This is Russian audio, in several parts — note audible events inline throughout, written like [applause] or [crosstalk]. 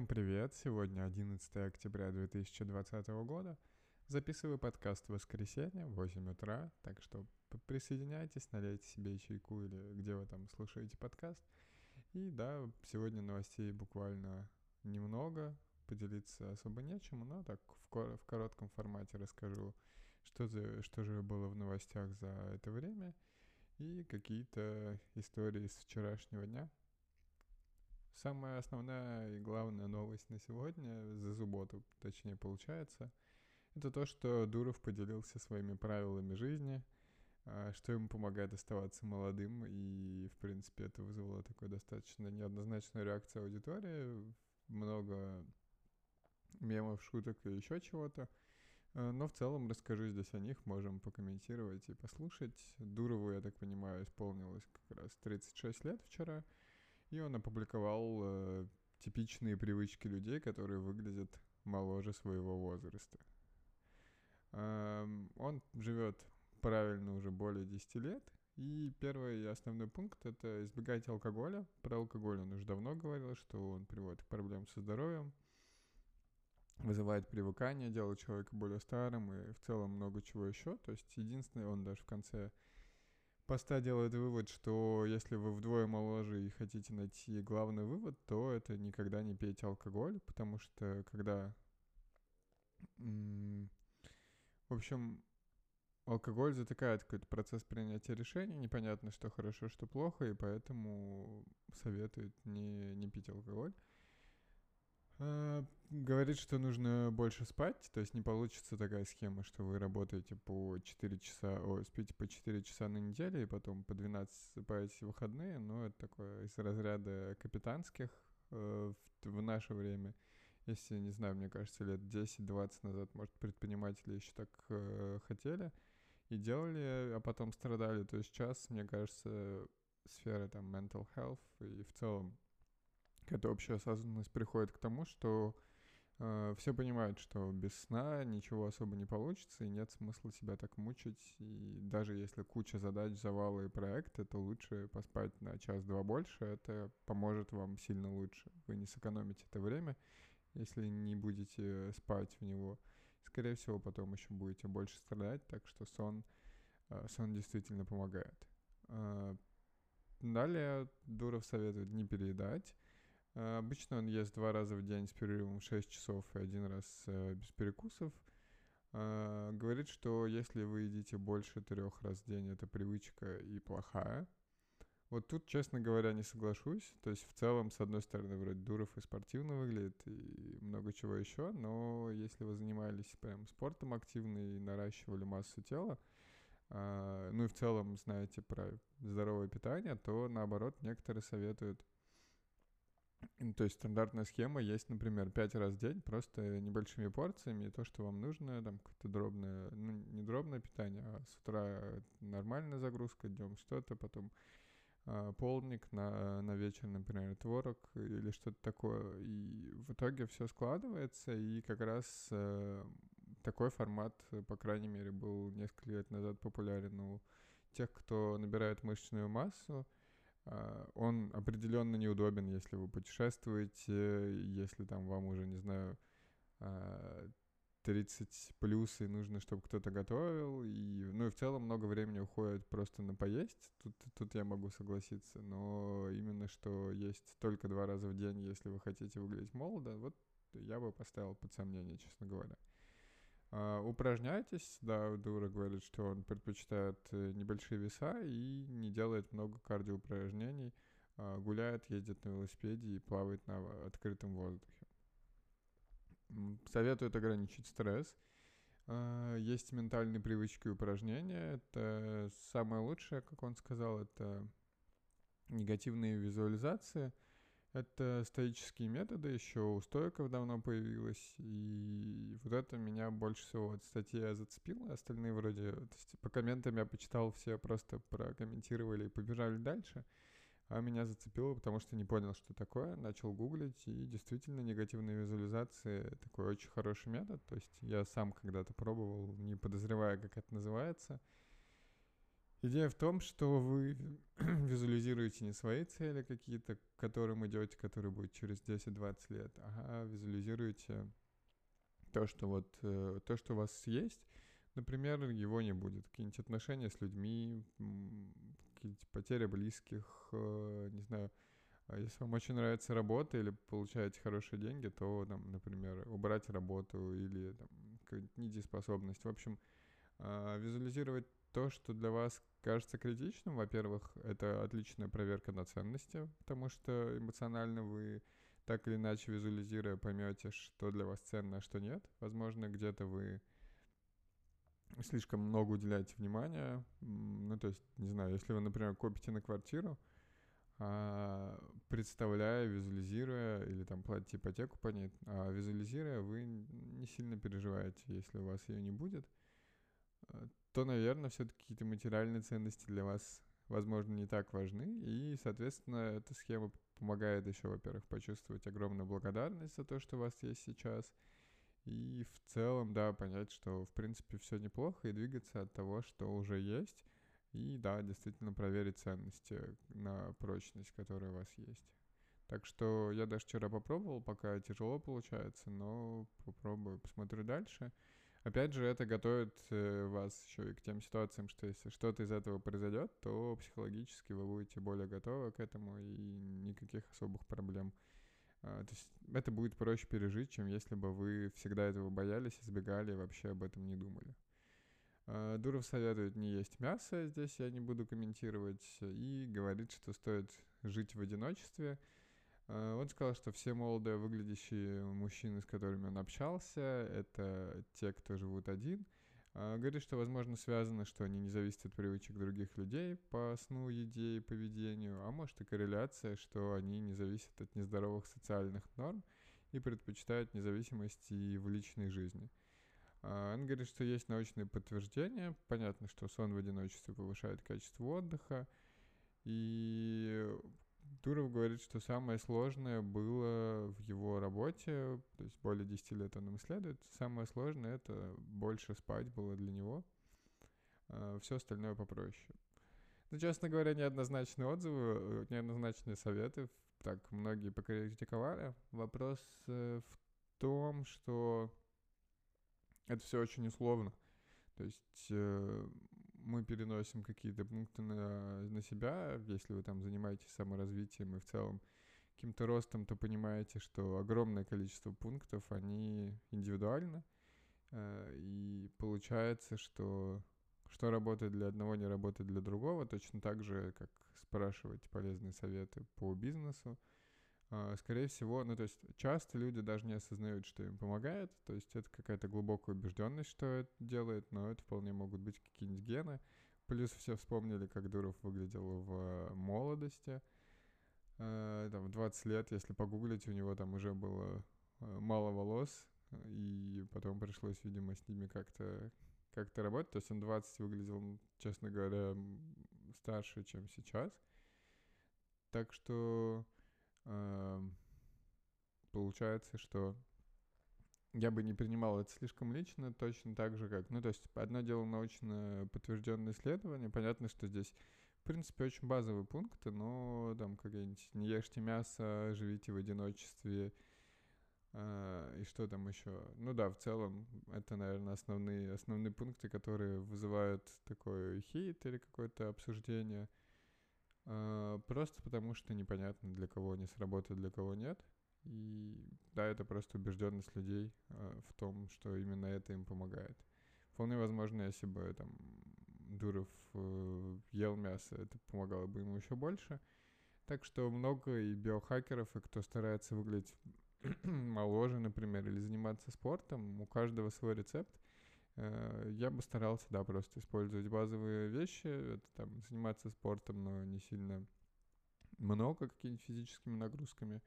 Всем привет! Сегодня 11 октября 2020 года. Записываю подкаст в воскресенье в 8 утра, так что присоединяйтесь, налейте себе чайку или где вы там слушаете подкаст. И да, сегодня новостей буквально немного, поделиться особо нечем, но так в, кор- в коротком формате расскажу, что, за, что же было в новостях за это время и какие-то истории с вчерашнего дня. Самая основная и главная новость на сегодня, за субботу точнее получается, это то, что Дуров поделился своими правилами жизни, а, что ему помогает оставаться молодым, и, в принципе, это вызвало такой достаточно неоднозначную реакцию аудитории, много мемов, шуток и еще чего-то. А, но в целом расскажу здесь о них, можем покомментировать и послушать. Дурову, я так понимаю, исполнилось как раз 36 лет вчера — и он опубликовал э, типичные привычки людей, которые выглядят моложе своего возраста. Эм, он живет правильно уже более 10 лет. И первый и основной пункт — это избегайте алкоголя. Про алкоголь он уже давно говорил, что он приводит к проблемам со здоровьем, вызывает привыкание, делает человека более старым и в целом много чего еще. То есть единственное, он даже в конце поста делает вывод, что если вы вдвое моложе и хотите найти главный вывод, то это никогда не пейте алкоголь, потому что когда... В общем, алкоголь затыкает какой-то процесс принятия решений, непонятно, что хорошо, что плохо, и поэтому советует не, не пить алкоголь. А, говорит, что нужно больше спать, то есть не получится такая схема, что вы работаете по 4 часа, о, спите по 4 часа на неделю и потом по 12 спаете в выходные, но это такое из разряда капитанских э, в, в наше время. Если, не знаю, мне кажется, лет 10-20 назад, может, предприниматели еще так э, хотели и делали, а потом страдали, то сейчас, мне кажется, сфера там mental health и в целом какая-то общая осознанность приходит к тому, что э, все понимают, что без сна ничего особо не получится, и нет смысла себя так мучить. И даже если куча задач, завалы и проекты, то лучше поспать на час-два больше, это поможет вам сильно лучше. Вы не сэкономите это время, если не будете спать в него. Скорее всего, потом еще будете больше страдать, так что сон, э, сон действительно помогает. Э, далее Дуров советует не переедать. Э, обычно он ест два раза в день с перерывом 6 часов и один раз э, без перекусов. Э, говорит, что если вы едите больше трех раз в день, это привычка и плохая. Вот тут, честно говоря, не соглашусь. То есть в целом, с одной стороны, вроде Дуров и спортивно выглядит, и много чего еще, но если вы занимались прям спортом активно и наращивали массу тела, ну и в целом знаете про здоровое питание, то наоборот некоторые советуют то есть стандартная схема есть, например, пять раз в день, просто небольшими порциями, то, что вам нужно, там какое-то дробное, ну, не дробное питание, а с утра нормальная загрузка, днем что-то, потом э, полдник, на, на вечер, например, творог или что-то такое. И в итоге все складывается, и как раз э, такой формат, по крайней мере, был несколько лет назад популярен у тех, кто набирает мышечную массу, а, он определенно неудобен, если вы путешествуете, если там вам уже, не знаю, 30 а, плюс и нужно, чтобы кто-то готовил. И, ну и в целом много времени уходит просто на поесть. Тут, тут я могу согласиться. Но именно что есть только два раза в день, если вы хотите выглядеть молодо, вот я бы поставил под сомнение, честно говоря. Uh, упражняйтесь, да, Дура говорит, что он предпочитает э, небольшие веса и не делает много кардиоупражнений, uh, гуляет, ездит на велосипеде и плавает на открытом воздухе. Советует ограничить стресс. Uh, есть ментальные привычки и упражнения. Это самое лучшее, как он сказал, это негативные визуализации — это стоические методы, еще у стоиков давно появилось, и вот это меня больше всего вот статья зацепила, остальные вроде, то есть по комментам я почитал, все просто прокомментировали и побежали дальше, а меня зацепило, потому что не понял, что такое, начал гуглить, и действительно негативные визуализации — такой очень хороший метод, то есть я сам когда-то пробовал, не подозревая, как это называется, Идея в том, что вы [clears throat] визуализируете не свои цели какие-то, к которым идете, которые будут через 10-20 лет, а визуализируете то, что вот, э, то, что у вас есть, например, его не будет. Какие-нибудь отношения с людьми, какие-нибудь потери близких, э, не знаю, а если вам очень нравится работа или получаете хорошие деньги, то, там, например, убрать работу или там, недееспособность. В общем, а, визуализировать то, что для вас кажется критичным, во-первых, это отличная проверка на ценности, потому что эмоционально вы так или иначе визуализируя поймете, что для вас ценно, а что нет. Возможно, где-то вы слишком много уделяете внимания. Ну, то есть, не знаю, если вы, например, копите на квартиру, а, представляя, визуализируя или там платите ипотеку по ней, а визуализируя, вы не сильно переживаете, если у вас ее не будет, то, наверное, все-таки какие-то материальные ценности для вас, возможно, не так важны, и, соответственно, эта схема помогает еще, во-первых, почувствовать огромную благодарность за то, что у вас есть сейчас, и в целом, да, понять, что, в принципе, все неплохо, и двигаться от того, что уже есть, и да, действительно проверить ценности на прочность, которая у вас есть. Так что я даже вчера попробовал, пока тяжело получается, но попробую, посмотрю дальше. Опять же, это готовит э, вас еще и к тем ситуациям, что если что-то из этого произойдет, то психологически вы будете более готовы к этому и никаких особых проблем. А, то есть это будет проще пережить, чем если бы вы всегда этого боялись, избегали и вообще об этом не думали. А, Дуров советует не есть мясо, здесь я не буду комментировать, и говорит, что стоит жить в одиночестве. А, он сказал, что все молодые выглядящие мужчины, с которыми он общался, это те, кто живут один. А, говорит, что, возможно, связано, что они не зависят от привычек других людей по сну, еде и поведению, а может и корреляция, что они не зависят от нездоровых социальных норм и предпочитают независимость и в личной жизни. А, он говорит, что есть научные подтверждения. Понятно, что сон в одиночестве повышает качество отдыха. И Туров говорит, что самое сложное было в его работе, то есть более 10 лет он им исследует, самое сложное — это больше спать было для него. А, Все остальное попроще. Ну, честно говоря, неоднозначные отзывы, э, неоднозначные советы. Так, многие покритиковали. Вопрос э, в том, что это все очень условно. То есть э, мы переносим какие-то пункты на, на себя, если вы там занимаетесь саморазвитием и в целом каким-то ростом, то понимаете, что огромное количество пунктов, они индивидуальны, э, и получается, что что работает для одного, не работает для другого, точно так же, как спрашивать полезные советы по бизнесу, скорее всего, ну то есть часто люди даже не осознают, что им помогает, то есть это какая-то глубокая убежденность, что это делает, но это вполне могут быть какие-нибудь гены. Плюс все вспомнили, как Дуров выглядел в молодости. А, там, в 20 лет, если погуглить, у него там уже было а, мало волос, и потом пришлось, видимо, с ними как-то как-то работать. То есть он 20 выглядел, честно говоря, старше, чем сейчас. Так что получается, что я бы не принимал это слишком лично, точно так же, как... Ну, то есть, одно дело научно подтвержденное исследование. Понятно, что здесь, в принципе, очень базовые пункты, но там какие-нибудь не ешьте мясо, живите в одиночестве, э, и что там еще? Ну да, в целом, это, наверное, основные, основные пункты, которые вызывают такой хейт или какое-то обсуждение — просто потому что непонятно, для кого они сработают, для кого нет. И да, это просто убежденность людей э, в том, что именно это им помогает. Вполне возможно, если бы там Дуров э, ел мясо, это помогало бы ему еще больше. Так что много и биохакеров, и кто старается выглядеть [clears throat] моложе, например, или заниматься спортом, у каждого свой рецепт. Э, я бы старался, да, просто использовать базовые вещи, это там заниматься спортом, но не сильно много какими-нибудь физическими нагрузками.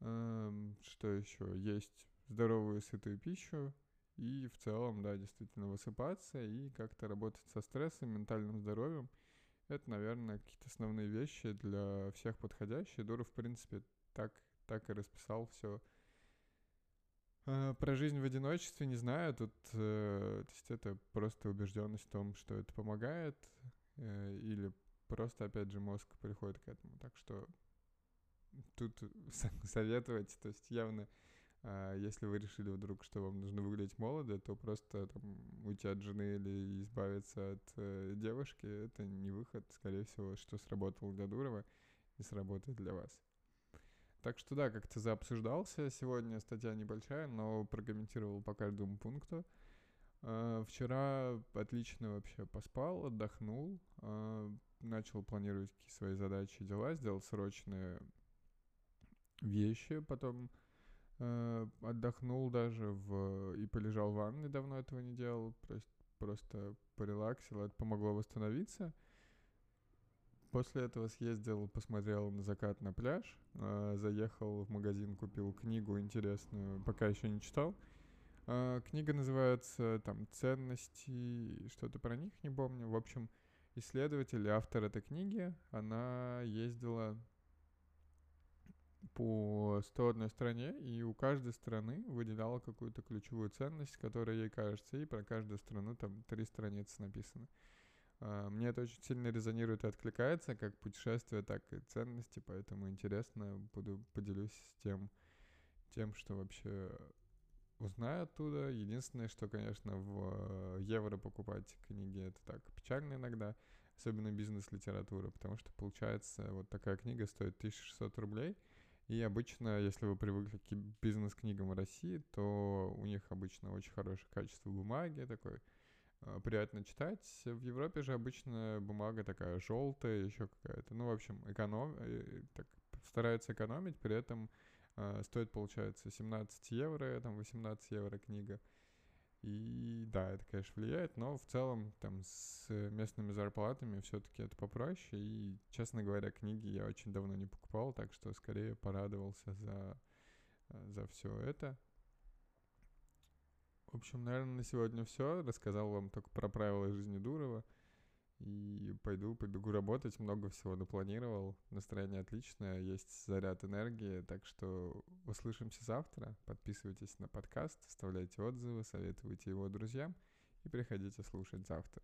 Эм, что еще? Есть здоровую, сытую пищу, и в целом, да, действительно высыпаться и как-то работать со стрессом, ментальным здоровьем. Это, наверное, какие-то основные вещи для всех подходящие. Дуров, в принципе, так, так и расписал все про жизнь в одиночестве не знаю. Тут, э, то есть это просто убежденность в том, что это помогает. э, или просто, опять же, мозг приходит к этому. Так что тут [laughs] советовать, то есть явно, а, если вы решили вдруг, что вам нужно выглядеть молодо, то просто там, уйти от жены или избавиться от э, девушки, это не выход, скорее всего, что сработало для Дурова и сработает для вас. Так что да, как-то заобсуждался. Сегодня статья небольшая, но прокомментировал по каждому пункту. Uh, вчера отлично вообще поспал, отдохнул, uh, начал планировать какие свои задачи дела, сделал срочные вещи, потом э, отдохнул даже в, и полежал в ванной, давно этого не делал, просто, просто порелаксил, это помогло восстановиться. После этого съездил, посмотрел на закат на пляж, э, заехал в магазин, купил книгу интересную, пока еще не читал. Э, книга называется там «Ценности», что-то про них, не помню. В общем, исследователь, автор этой книги, она ездила по 101 стране, и у каждой страны выделяла какую-то ключевую ценность, которая ей кажется, и про каждую страну там три страницы написаны. А, мне это очень сильно резонирует и откликается, как путешествие, так и ценности, поэтому интересно, буду поделюсь тем, тем, что вообще узнаю оттуда. Единственное, что, конечно, в евро покупать книги, это так печально иногда, особенно бизнес-литература, потому что, получается, вот такая книга стоит 1600 рублей — и обычно, если вы привыкли к бизнес-книгам в России, то у них обычно очень хорошее качество бумаги, такой э, приятно читать. В Европе же обычно бумага такая желтая, еще какая-то. Ну, в общем, эконом... Э, так, стараются экономить, при этом э, стоит, получается, 17 евро, там 18 евро книга. И да, это, конечно, влияет, но в целом там с местными зарплатами все-таки это попроще. И, честно говоря, книги я очень давно не покупал, так что скорее порадовался за, за все это. В общем, наверное, на сегодня все. Рассказал вам только про правила жизни Дурова. И пойду, побегу работать, много всего напланировал. Настроение отличное, есть заряд энергии, так что услышимся завтра. Подписывайтесь на подкаст, оставляйте отзывы, советуйте его друзьям и приходите слушать завтра.